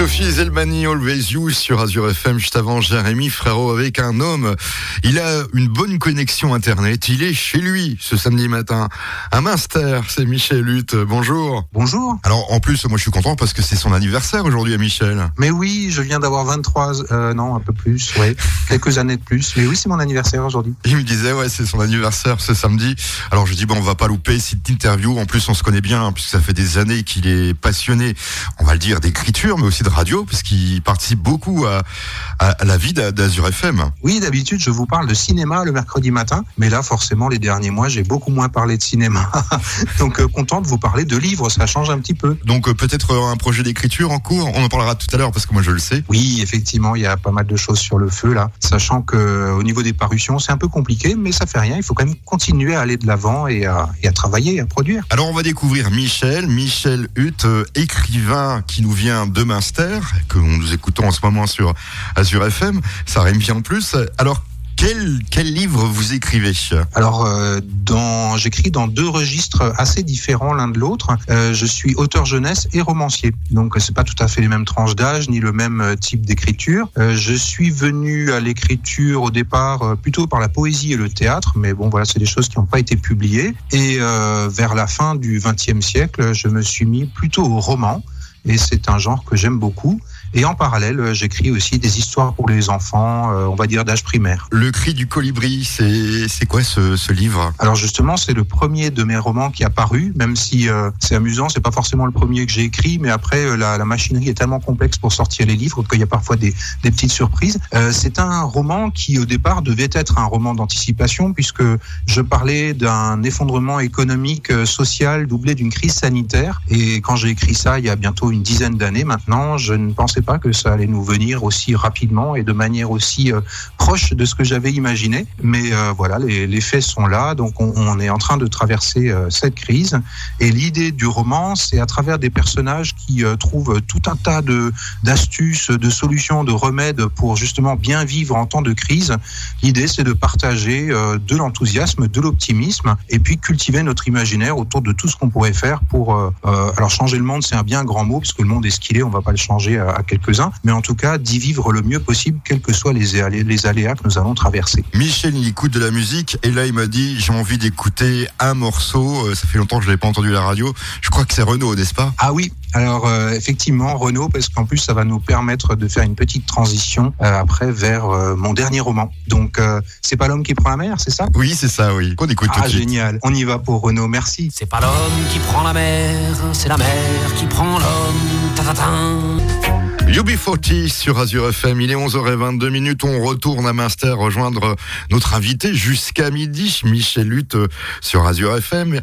Sophie Zelmani, Always You sur Azure FM, juste avant Jérémy Frérot avec un homme. Il a une bonne connexion Internet. Il est chez lui ce samedi matin. Un master, c'est Michel Hutte. Bonjour. Bonjour. Alors, en plus, moi, je suis content parce que c'est son anniversaire aujourd'hui à Michel. Mais oui, je viens d'avoir 23, euh, non, un peu plus, ouais, quelques années de plus. Mais oui, c'est mon anniversaire aujourd'hui. Il me disait, ouais, c'est son anniversaire ce samedi. Alors, je dis, bon, on va pas louper cette interview. En plus, on se connaît bien, hein, puisque ça fait des années qu'il est passionné, on va le dire, d'écriture, mais aussi de radio, puisqu'il participe beaucoup à, à la vie d'Azur FM. Oui, d'habitude, je vous parle de cinéma le mercredi matin, mais là, forcément, les derniers mois, j'ai beaucoup moins parlé de cinéma. Donc, euh, content de vous parler de livres, ça change un petit peu. Donc, euh, peut-être un projet d'écriture en cours. On en parlera tout à l'heure, parce que moi, je le sais. Oui, effectivement, il y a pas mal de choses sur le feu, là. Sachant que, euh, au niveau des parutions, c'est un peu compliqué, mais ça fait rien. Il faut quand même continuer à aller de l'avant et à, et à travailler, à produire. Alors, on va découvrir Michel, Michel Hutt, écrivain qui nous vient de Que nous écoutons en ce moment sur Azure FM. Ça rime bien en plus. Alors, quel, quel livre vous écrivez? Alors, euh, j'écris dans deux registres assez différents l'un de l'autre. Euh, je suis auteur jeunesse et romancier. Donc, c'est pas tout à fait les mêmes tranches d'âge ni le même euh, type d'écriture. Je suis venu à l'écriture au départ plutôt par la poésie et le théâtre, mais bon, voilà, c'est des choses qui n'ont pas été publiées. Et vers la fin du XXe siècle, je me suis mis plutôt au roman. Et c'est un genre que j'aime beaucoup. Et en parallèle, euh, j'écris aussi des histoires pour les enfants, euh, on va dire d'âge primaire. Le cri du colibri, c'est c'est quoi ce, ce livre? Alors justement, c'est le premier de mes romans qui a paru, même si euh, c'est amusant, c'est pas forcément le premier que j'ai écrit, mais après euh, la, la machinerie est tellement complexe pour sortir les livres qu'il y a parfois des, des petites surprises. Euh, c'est un roman qui au départ devait être un roman d'anticipation puisque je parlais d'un effondrement économique, euh, social doublé d'une crise sanitaire. Et quand j'ai écrit ça il y a bientôt une dizaine d'années maintenant, je ne pensais pas que ça allait nous venir aussi rapidement et de manière aussi euh, proche de ce que j'avais imaginé. Mais euh, voilà, les, les, faits sont là, donc on, est en train de traverser euh, cette crise. Et l'idée du roman, c'est à travers des personnages qui trouvent tout un tas de d'astuces, de solutions, de remèdes pour justement bien vivre en temps de crise. L'idée, c'est de partager de l'enthousiasme, de l'optimisme, et puis cultiver notre imaginaire autour de tout ce qu'on pourrait faire pour. Alors changer le monde, c'est un bien grand mot, parce que le monde est ce qu'il est, on va pas le changer à, à quelques-uns, mais en tout cas d'y vivre le mieux possible, quels que soient les, aléas, les aléas que nous allons traverser. Michel, il écoute de la musique, et là il m'a dit j'ai envie d'écouter un morceau. Euh, Ça fait longtemps que je l'ai pas entendu la radio. Je crois que c'est Renaud, n'est-ce pas? Ah oui, alors euh, effectivement Renaud, parce qu'en plus ça va nous permettre de faire une petite transition euh, après vers euh, mon dernier roman. Donc euh, c'est pas l'homme qui prend la mer, c'est ça? Oui, c'est ça, oui. Qu'on écoute tout Ah de suite. génial, on y va pour Renaud, merci. C'est pas l'homme qui prend la mer, c'est la mer qui prend l'homme. Ta-ta-ta. UB40 sur Azure FM, il est 11h22 minutes, on retourne à Münster rejoindre notre invité jusqu'à midi, Michel Hutte euh, sur Azure FM,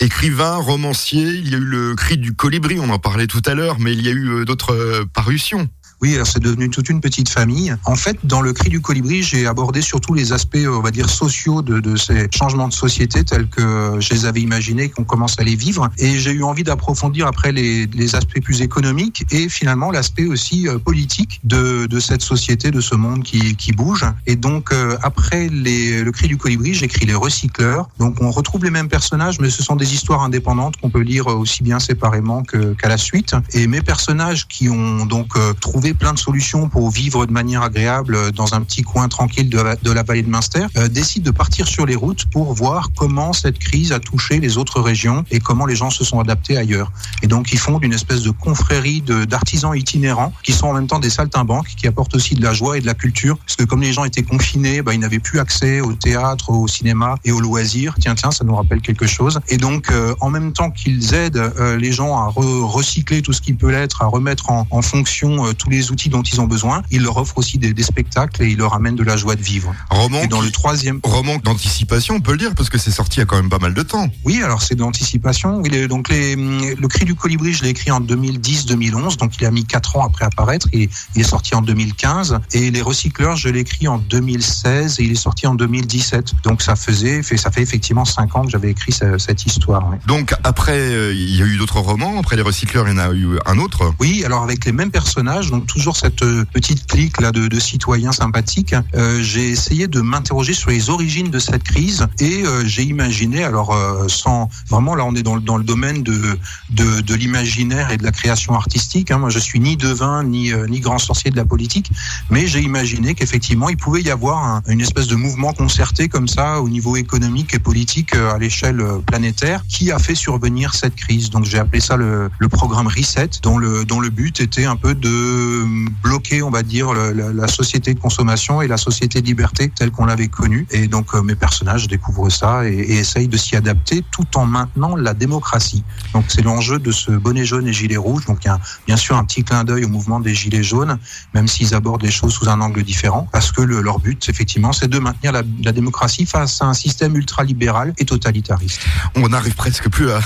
écrivain, romancier, il y a eu le cri du colibri, on en parlait tout à l'heure, mais il y a eu euh, d'autres euh, parutions. Oui, alors c'est devenu toute une petite famille. En fait, dans le cri du colibri, j'ai abordé surtout les aspects, on va dire, sociaux de, de ces changements de société tels que je les avais imaginés, qu'on commence à les vivre. Et j'ai eu envie d'approfondir après les, les, aspects plus économiques et finalement l'aspect aussi euh, politique de, de, cette société, de ce monde qui, qui bouge. Et donc, euh, après les, le cri du colibri, j'écris les recycleurs. Donc, on retrouve les mêmes personnages, mais ce sont des histoires indépendantes qu'on peut lire aussi bien séparément qu'à qu la suite. Et mes personnages qui ont donc euh, trouvé plein de solutions pour vivre de manière agréable dans un petit coin tranquille de la, vallée de Münster, euh, décident de partir sur les routes pour voir comment cette crise a touché les autres régions et comment les gens se sont adaptés ailleurs. Et donc ils font une espèce de confrérie d'artisans itinérants qui sont en même temps des saltimbanques, qui apportent aussi de la joie et de la culture, parce que comme les gens étaient confinés, bah, ils n'avaient plus accès au théâtre, au cinéma et aux loisirs. Tiens, tiens, ça nous rappelle quelque chose. Et donc euh, en même temps qu'ils aident euh, les gens à re recycler tout ce qui peut l'être, à remettre en, fonction euh, tous les outils dont ils ont besoin. Ils leur offrent aussi des, des spectacles et ils leur amènent de la joie de vivre. Roman et dans le troisième roman d'anticipation, on peut le dire, parce que c'est sorti il y a quand même pas mal de temps. Oui, alors c'est d'anticipation. Donc les, le cri du colibri, je l'ai écrit en 2010-2011, donc il a mis quatre ans après apparaître. Il, il, est sorti en 2015. Et les recycleurs, je l'ai écrit en 2016 et il est sorti en 2017. Donc ça faisait, ça fait effectivement cinq ans que j'avais écrit cette, cette histoire. Oui. Donc après, euh, il y a eu d'autres romans. Après les recycleurs, il y en a eu un autre. Oui, alors avec les mêmes personnages. Donc toujours cette petite clique là de, citoyens sympathiques, j'ai essayé de m'interroger sur les origines de cette crise et j'ai imaginé, alors sans vraiment là on est dans, dans le domaine de, de, de l'imaginaire et de la création artistique. Hein. Moi je suis ni devin ni, ni grand sorcier de la politique, mais j'ai imaginé qu'effectivement il pouvait y avoir une espèce de mouvement concerté comme ça au niveau économique et politique à l'échelle planétaire qui a fait survenir cette crise. Donc j'ai appelé ça le, le, programme Reset, dont le, dont le but était un peu de bloquer, on va dire, la, la société de consommation et la société de liberté telle qu'on l'avait connue. Et donc mes personnages découvrent ça et, et essayent de s'y adapter tout en maintenant la démocratie. Donc c'est l'enjeu de ce bonnet jaune et gilet rouge. Donc il y a bien sûr un petit clin d'œil au mouvement des gilets jaunes, même s'ils abordent les choses sous un angle différent, parce que le, leur but, effectivement, c'est de maintenir la, la démocratie face à un système ultralibéral et totalitariste. On n'arrive presque plus à,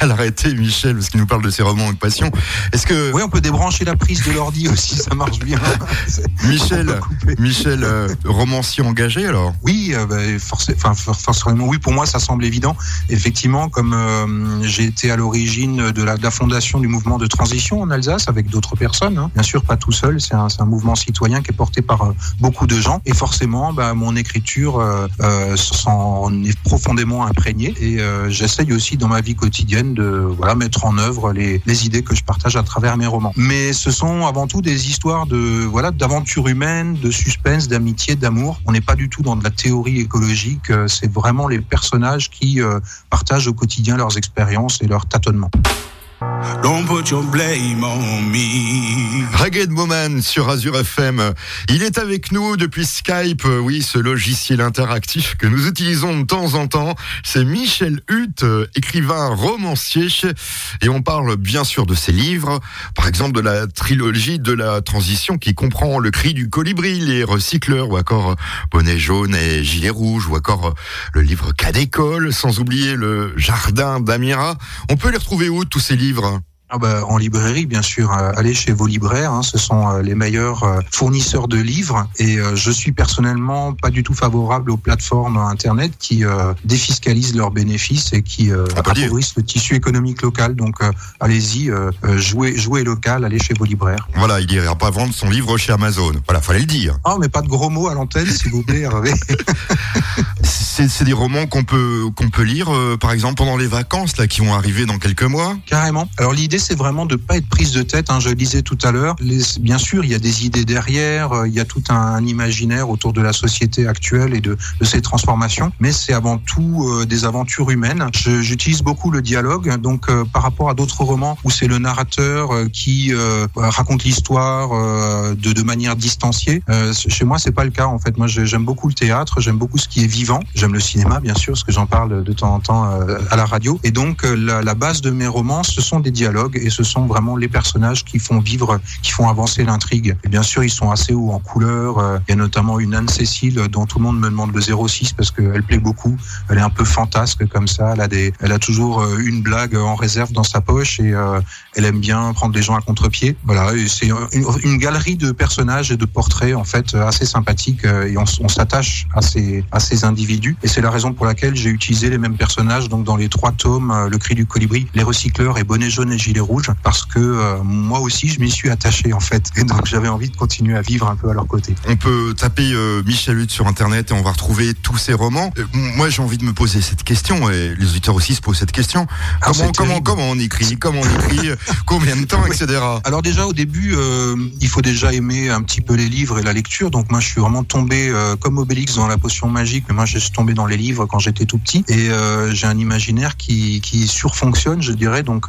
à l'arrêter, Michel, parce qu'il nous parle de ses romans de passion. Est-ce que oui, on peut débrancher la prise de l'ordi aussi, ça marche bien. Michel, Michel, euh, romancier engagé alors? Oui, euh, bah, forcément, oui. Pour moi, ça semble évident. Effectivement, comme euh, j'ai été à l'origine de la, de la, fondation du mouvement de transition en Alsace avec d'autres personnes, hein. bien sûr, pas tout seul. C'est un, un, mouvement citoyen qui est porté par beaucoup de gens, et forcément, bah, mon écriture s'en est profondément imprégnée. Et j'essaye aussi dans ma vie quotidienne de voilà mettre en œuvre les, les idées que je partage à travers mes romans. Mais ce sont avant tout des histoires de voilà d'aventures humaines, de suspense, d'amitié, d'amour. On n'est pas du tout dans de la théorie écologique. C'est vraiment les personnages qui euh, partagent au quotidien leurs expériences et leurs tâtonnements. Don't put your blame on me. Woman sur Azure FM. Il est avec nous depuis Skype, oui, ce logiciel interactif que nous utilisons de temps en temps. C'est Michel Hutt, écrivain romancier. Et on parle bien sûr de ses livres. Par exemple, de la trilogie de la transition qui comprend Le cri du colibri, Les recycleurs, ou encore Bonnet jaune et Gilet rouge, ou encore le livre Cas d'école, sans oublier Le jardin d'Amira. On peut les retrouver où tous ces livres? Ah bah, en librairie, bien sûr. Euh, allez chez vos libraires, hein, ce sont euh, les meilleurs euh, fournisseurs de livres. Et je suis personnellement pas du tout favorable aux plateformes Internet qui défiscalisent leurs bénéfices et qui favorisent le tissu économique local. Donc allez-y, jouez, jouez local, allez chez vos libraires. Voilà, il ira pas vendre son livre chez Amazon. Voilà, fallait le dire. Ah, mais pas de gros mots à l'antenne, s'il vous plaît, Hervé. c'est des romans qu'on peut qu'on peut lire, par exemple pendant les vacances là qui vont arriver dans quelques mois. Carrément. Alors l'idée c'est vraiment de pas être prise de tête. Hein, je le disais tout à l'heure. Bien sûr, il y a des idées derrière, euh, il y a tout un, imaginaire autour de la société actuelle et de, de ses transformations, mais c'est avant tout euh, des aventures humaines. J'utilise beaucoup le dialogue, donc euh, par rapport à d'autres romans où c'est le narrateur qui raconte l'histoire de, manière distanciée. chez moi, c'est pas le cas en fait. Moi, j'aime beaucoup le théâtre, j'aime beaucoup ce qui est vivant. J'aime le cinéma, bien sûr, parce que j'en parle de temps en temps à la radio. Et donc, la base de mes romans, ce sont des dialogues et ce sont vraiment les personnages qui font vivre, qui font avancer l'intrigue. Et bien sûr, ils sont assez hauts en couleur. Euh, il y a notamment une Anne-Cécile dont tout le monde me demande le 06 parce qu'elle plaît beaucoup. Elle est un peu fantasque comme ça. Elle a, des, elle a toujours euh, une blague en réserve dans sa poche et euh, elle aime bien prendre les gens à contre-pied. Voilà, c'est une, galerie de personnages et de portraits en fait assez sympathiques et on, on s'attache à ces, à ces individus. Et c'est la raison pour laquelle j'ai utilisé les mêmes personnages donc dans les trois tomes, Le cri du colibri, Les recycleurs et Bonnet jaune et gilet rouge parce que euh, moi aussi je m'y suis attaché en fait et donc j'avais envie de continuer à vivre un peu à leur côté. On peut taper euh, Michel Hutt sur internet et on va retrouver tous ces romans. Euh, moi j'ai envie de me poser cette question et les auditeurs aussi se posent cette question. Ah, comment, comment, comment on écrit? Comment on écrit? Combien de temps, etc. Alors déjà au début euh, il faut déjà aimer un petit peu les livres et la lecture donc moi je suis vraiment tombé comme Obélix dans la potion magique mais moi je suis tombé dans les livres quand j'étais tout petit et j'ai un imaginaire qui, qui surfonctionne je dirais donc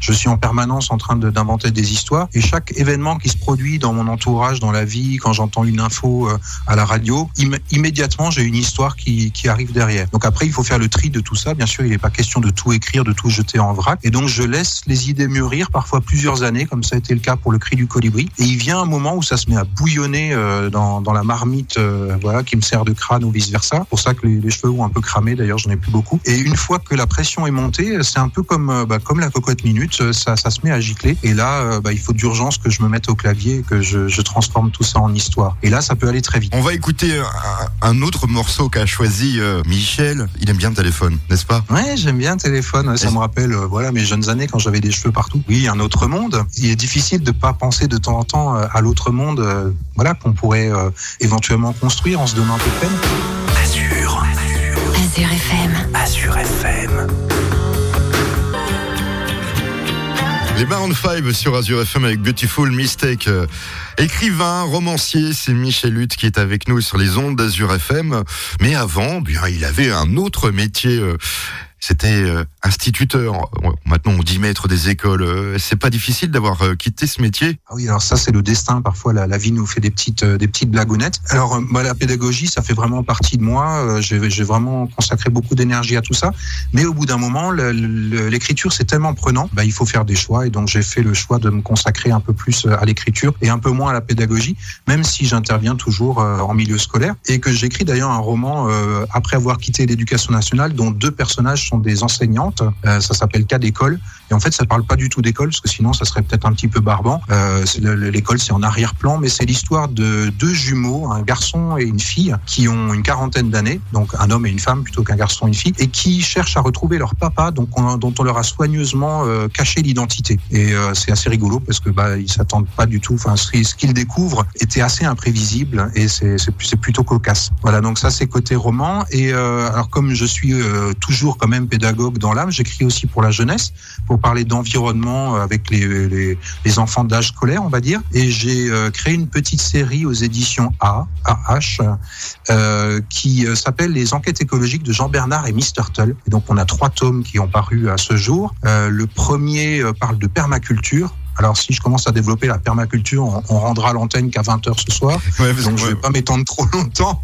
je suis en permanence en train d'inventer des histoires. Et chaque événement qui se produit dans mon entourage, dans la vie, quand j'entends une info euh, à la radio, im immédiatement j'ai une histoire qui, qui arrive derrière. Donc après, il faut faire le tri de tout ça. Bien sûr, il n'est pas question de tout écrire, de tout jeter en vrac. Et donc je laisse les idées mûrir, parfois plusieurs années, comme ça a été le cas pour le cri du colibri. Et il vient un moment où ça se met à bouillonner euh, dans, dans la marmite, euh, voilà, qui me sert de crâne ou vice versa, pour ça que les, les cheveux ont un peu cramé. D'ailleurs, j'en ai plus beaucoup. Et une fois que la pression est montée, c'est un peu comme bah, comme la cocotte minute, ça, ça se met à gicler. Et là, bah, il faut d'urgence que je me mette au clavier et que je, je, transforme tout ça en histoire. Et là, ça peut aller très vite. On va écouter un, un autre morceau qu'a choisi euh, Michel. Il aime bien le téléphone, n'est-ce pas? Ouais, j'aime bien le téléphone. Ça me rappelle euh, voilà mes jeunes années quand j'avais des cheveux partout. Oui, un autre monde. Il est difficile de pas penser de temps en temps euh, à l'autre monde, euh, voilà qu'on pourrait euh, éventuellement construire en se donnant un peu de peine. Azur. Azur FM. Azur FM. Les Maroon 5 sur Azure FM avec Beautiful Mistake. Euh, écrivain, romancier, c'est Michel Hutt qui est avec nous sur les ondes d'Azure FM. Mais avant, bien, il avait un autre métier. C'était euh, instituteur. Maintenant, on dit maître des écoles. Euh, C'est pas difficile d'avoir euh, quitté ce métier. Ah oui, alors ça c'est le destin. Parfois la, vie nous fait des petites des petites blagounettes. Alors la pédagogie, ça fait vraiment partie de moi. J'ai vraiment consacré beaucoup d'énergie à tout ça. Mais au bout d'un moment, l'écriture c'est tellement prenant. Bah, il faut faire des choix et donc j'ai fait le choix de me consacrer un peu plus à l'écriture et un peu moins à la pédagogie, même si j'interviens toujours en milieu scolaire et que j'écris d'ailleurs un roman après avoir quitté l'éducation nationale dont deux personnages sont des enseignantes. Euh, ça s'appelle Cas d'école. Et en fait, ça parle pas du tout d'école, parce que sinon, ça serait peut-être un petit peu barbant. Euh, L'école, c'est en arrière-plan, mais c'est l'histoire de deux jumeaux, un garçon et une fille, qui ont une quarantaine d'années, donc un homme et une femme plutôt qu'un garçon et une fille, et qui cherchent à retrouver leur papa, donc on- dont on leur a soigneusement euh, caché l'identité. Et euh, c'est assez rigolo parce que bah ils s'attendent pas du tout. Enfin, ce qui- ce qu'ils découvrent était assez imprévisible et c'est plutôt cocasse. Voilà, donc ça c'est côté roman. Et euh, alors comme je suis euh, toujours quand même pédagogue dans l'âme, j'écris aussi pour la jeunesse parler d'environnement avec les, les, enfants d'âge scolaire, on va dire. Et j'ai euh, créé une petite série aux éditions A, AH, euh, qui euh, s'appelle Les enquêtes écologiques de Jean Bernard et Miss Turtle. Donc on a trois tomes qui ont paru à ce jour. Euh, le premier euh, parle de permaculture. Alors si je commence à développer la permaculture, on, on rendra l'antenne qu'à 20h ce soir. Ouais, Donc je vais moi- pas m'étendre trop longtemps.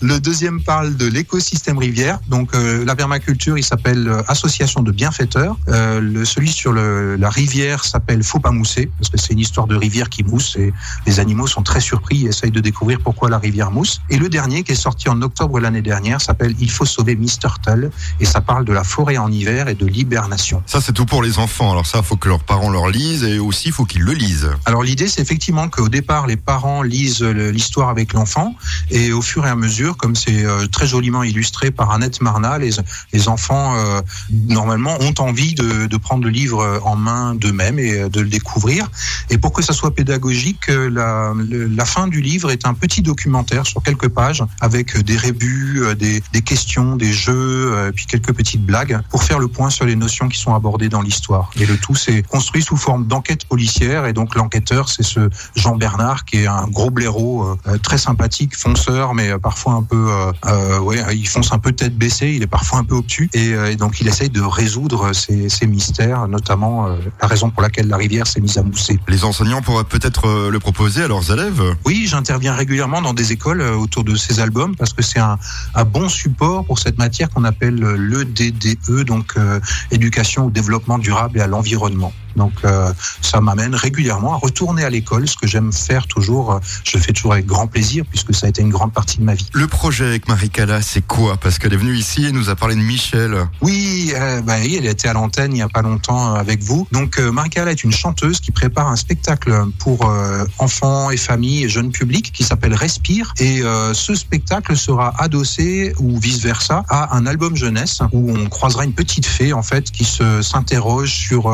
le deuxième parle de l'écosystème rivière. Donc euh, la permaculture, il s'appelle euh, Association de bienfaiteurs. Euh, le, celui sur le, la rivière s'appelle Faut pas mousser parce que c'est une histoire de rivière qui mousse et les animaux sont très surpris et essayent de découvrir pourquoi la rivière mousse. Et le dernier qui est sorti en octobre l'année dernière s'appelle Il faut sauver Miss Turtle et ça parle de la forêt en hiver et de l'hibernation. Ça, c'est tout pour les enfants. Alors ça, faut que leurs parents leur lisent et aussi, faut qu'ils le lisent. Alors l'idée, c'est effectivement qu'au départ, les parents lisent l'histoire avec l'enfant, et au fur et à mesure, comme c'est euh, très joliment illustré par Annette Marna, les, enfants euh, normalement ont envie de, prendre le livre en main d'eux-mêmes et de le découvrir. Et pour que ça soit pédagogique, euh, la, fin du livre est un petit documentaire sur quelques pages avec des rébus, des, des questions, des jeux, puis quelques petites blagues pour faire le point sur les notions qui sont abordées dans l'histoire. Et le tout, c'est construit sous forme d'enquête policière. Et donc l'enquêteur, c'est ce Jean Bernard qui est un gros blaireau euh, très sympathique, fonceur, mais euh, parfois un peu, euh, euh, ouais, il fonce un peu tête baissée. Il est parfois un peu obtus. Et, euh, et donc il essaye de résoudre ces, ces mystères, notamment la raison pour laquelle la rivière s'est mise à mousser. Les enseignants pourraient peut-être le proposer à leurs élèves. Oui, j'interviens régulièrement dans des écoles autour de ces albums parce que c'est un, un bon support pour cette matière qu'on appelle le DDE, donc euh, éducation au développement durable et à l'environnement. Donc euh, ça m'amène régulièrement à retourner à l'école, ce que j'aime faire toujours. Je le fais toujours avec grand plaisir puisque ça a été une grande partie de ma vie. Le projet avec Marie Cala, c'est quoi? Parce qu'elle est venue ici et nous a parlé de Michel. Oui, euh, bah elle était à l'antenne il y a pas longtemps euh, avec vous. Donc euh, Marie-Carla est une chanteuse qui prépare un spectacle pour euh, enfants et familles et jeunes publics qui s'appelle Respire. Et ce spectacle sera adossé ou vice versa à un album jeunesse où on croisera une petite fée en fait qui s'interroge sur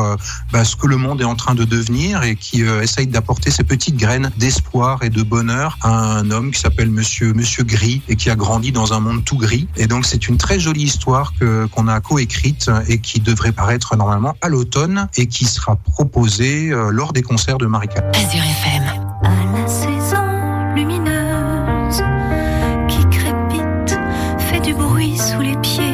bah, ce que le monde est en train de devenir et qui euh, essaye d'apporter ses petites graines d'espoir et de bonheur à un homme qui s'appelle Monsieur Monsieur Gris et qui a grandi dans un monde tout gris. Et donc c'est une très jolie histoire que qu'on a coécrite et qui devrait paraître normalement à l'automne et qui sera proposée euh, lors des concerts de Marika. Azure FM. à la saison lumineuse qui crépite, fait du bruit sous les pieds,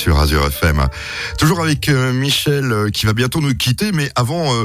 sur Azure FM. Toujours avec euh, Michel euh, qui va bientôt nous quitter, mais avant, euh,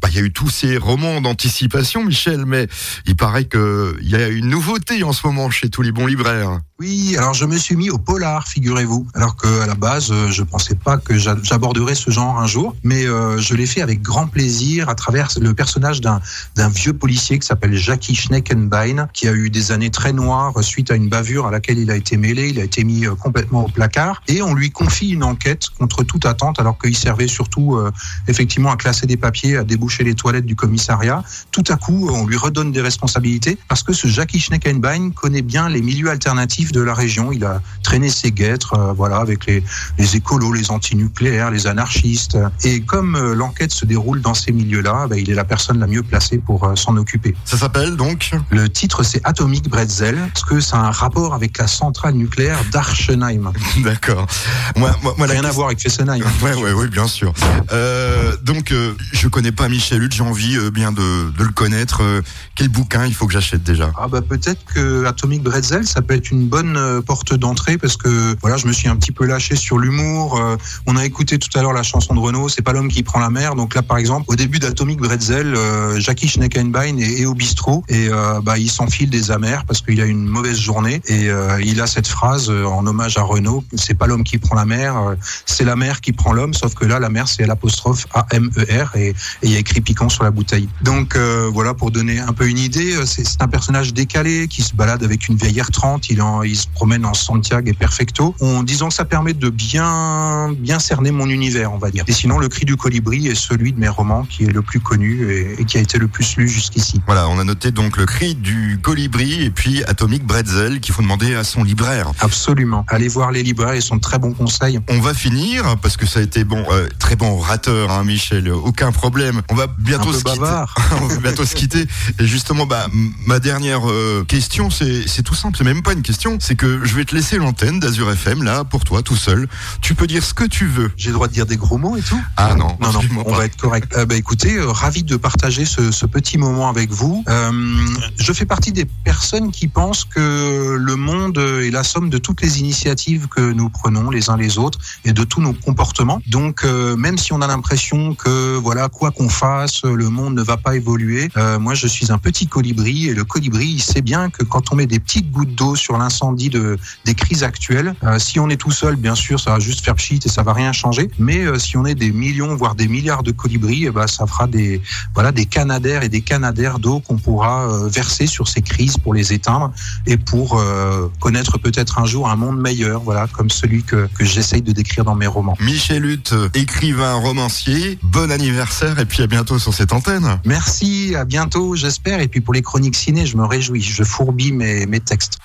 bah, il y a eu tous ces romans d'anticipation, Michel, mais il paraît qu'il y a une nouveauté en ce moment chez tous les bons libraires. Oui, alors je me suis mis au polar, figurez-vous. Alors que à la base, je pensais pas que j'a- j'aborderais ce genre un jour, mais je l'ai fait avec grand plaisir à travers le personnage d'un vieux policier qui s'appelle Jackie Schneckenbein, qui a eu des années très noires suite à une bavure à laquelle il a été mêlé. Il a été mis complètement au placard et on lui confie une enquête contre toute attente, alors qu'il servait surtout euh, effectivement à classer des papiers, à déboucher les toilettes du commissariat. Tout à coup, on lui redonne des responsabilités parce que ce Jackie Schneckenbein connaît bien les milieux alternatifs de la région. Il a traîné ses guêtres, euh, voilà, avec les, les écolos, les antinucléaires, les anarchistes. Et comme euh, l'enquête se déroule dans ces milieux-là, ben, il est la personne la mieux placée pour euh, s'en occuper. Ça s'appelle donc Le titre, c'est Atomic Bretzel, parce que a un rapport avec la centrale nucléaire d'Archenheim? D'accord. Moi, moi, moi, la Rien à voir avec Fessenheim. Ouais, ouais, ouais, bien sûr. Euh, donc, euh, je connais pas Michel Hutt, j'ai envie euh, bien de, de le connaître. Euh, quel bouquin il faut que j'achète déjà? Ah bah peut-être que Atomic Bretzel, ça peut être une bonne euh, porte d'entrée parce que voilà, je me suis un petit peu lâché sur l'humour. Euh, on a écouté tout à l'heure la chanson de Renault, c'est pas l'homme qui prend la mer. Donc là, par exemple, au début d'Atomic Bretzel, euh, Jackie Schneckenbein est, est au bistrot et euh, bah il s'enfile des amers parce qu'il a une mauvaise journée et euh, il a cette phrase euh, en hommage à Renault. C'est pas l'homme qui prend la mer, euh, c'est la mer qui prend l'homme. Sauf que là, la mer c'est l'apostrophe A M E R et il y a écrit piquant sur la bouteille. Donc euh, voilà pour donner un peu une idée. euh, C'est un personnage décalé qui se balade avec une vieille R30. Il, en, il se promène en Santiago et Perfecto. En disant que ça permet de bien bien cerner mon univers, on va dire. Et sinon, le cri du colibri est celui de mes romans qui est le plus connu et, et qui a été le plus lu jusqu'ici. Voilà, on a noté donc le cri du colibri et puis Atomic Bretzel qu'il faut demander à son libraire. Absolument. Allez voir les libraires, ils sont très bons conseils. On va finir parce que ça a été bon, euh, très bon orateur, hein, Michel. Aucun problème. On va bientôt se quitter. on va bientôt se quitter. Et justement, bah, ma dernière euh, question, c'est tout simple. C'est même pas une question. C'est que je vais te laisser l'antenne d'Azur FM là pour toi, tout seul. Tu peux dire ce que tu veux. J'ai le droit de dire des gros mots et tout? Ah non, Non, non, on pas. va être correct. Euh, bah, écoutez, euh, ravi de partager ce, ce petit moment avec vous. Je fais partie des personnes qui pensent que le monde est la somme de toutes les initiatives que nous prenons les uns les autres et de tous nos comportements. Donc, euh, même si on a l'impression que voilà quoi qu'on fasse, le monde ne va pas évoluer, euh, moi je suis un petit colibri et le colibri il sait bien que quand on met des petites gouttes d'eau sur l'incendie de des crises actuelles, euh, si on est tout seul, bien sûr, ça va juste faire pchit et ça va rien changer. Mais euh, si on est des millions, voire des milliards de colibris, eh ben, ça fera des voilà des canadaires et des canadaires d'eau qu'on pourra euh, verser sur ces crises pour les éteindre et pour euh, connaître peut-être un jour un monde meilleur, voilà, comme celui que, que j'essaye de décrire dans mes romans. Michel Hutt, écrivain, romancier. Bon anniversaire et puis à bientôt sur cette antenne. Merci, à bientôt, j'espère. Et puis pour les chroniques ciné, je me réjouis, je fourbis mes, mes textes.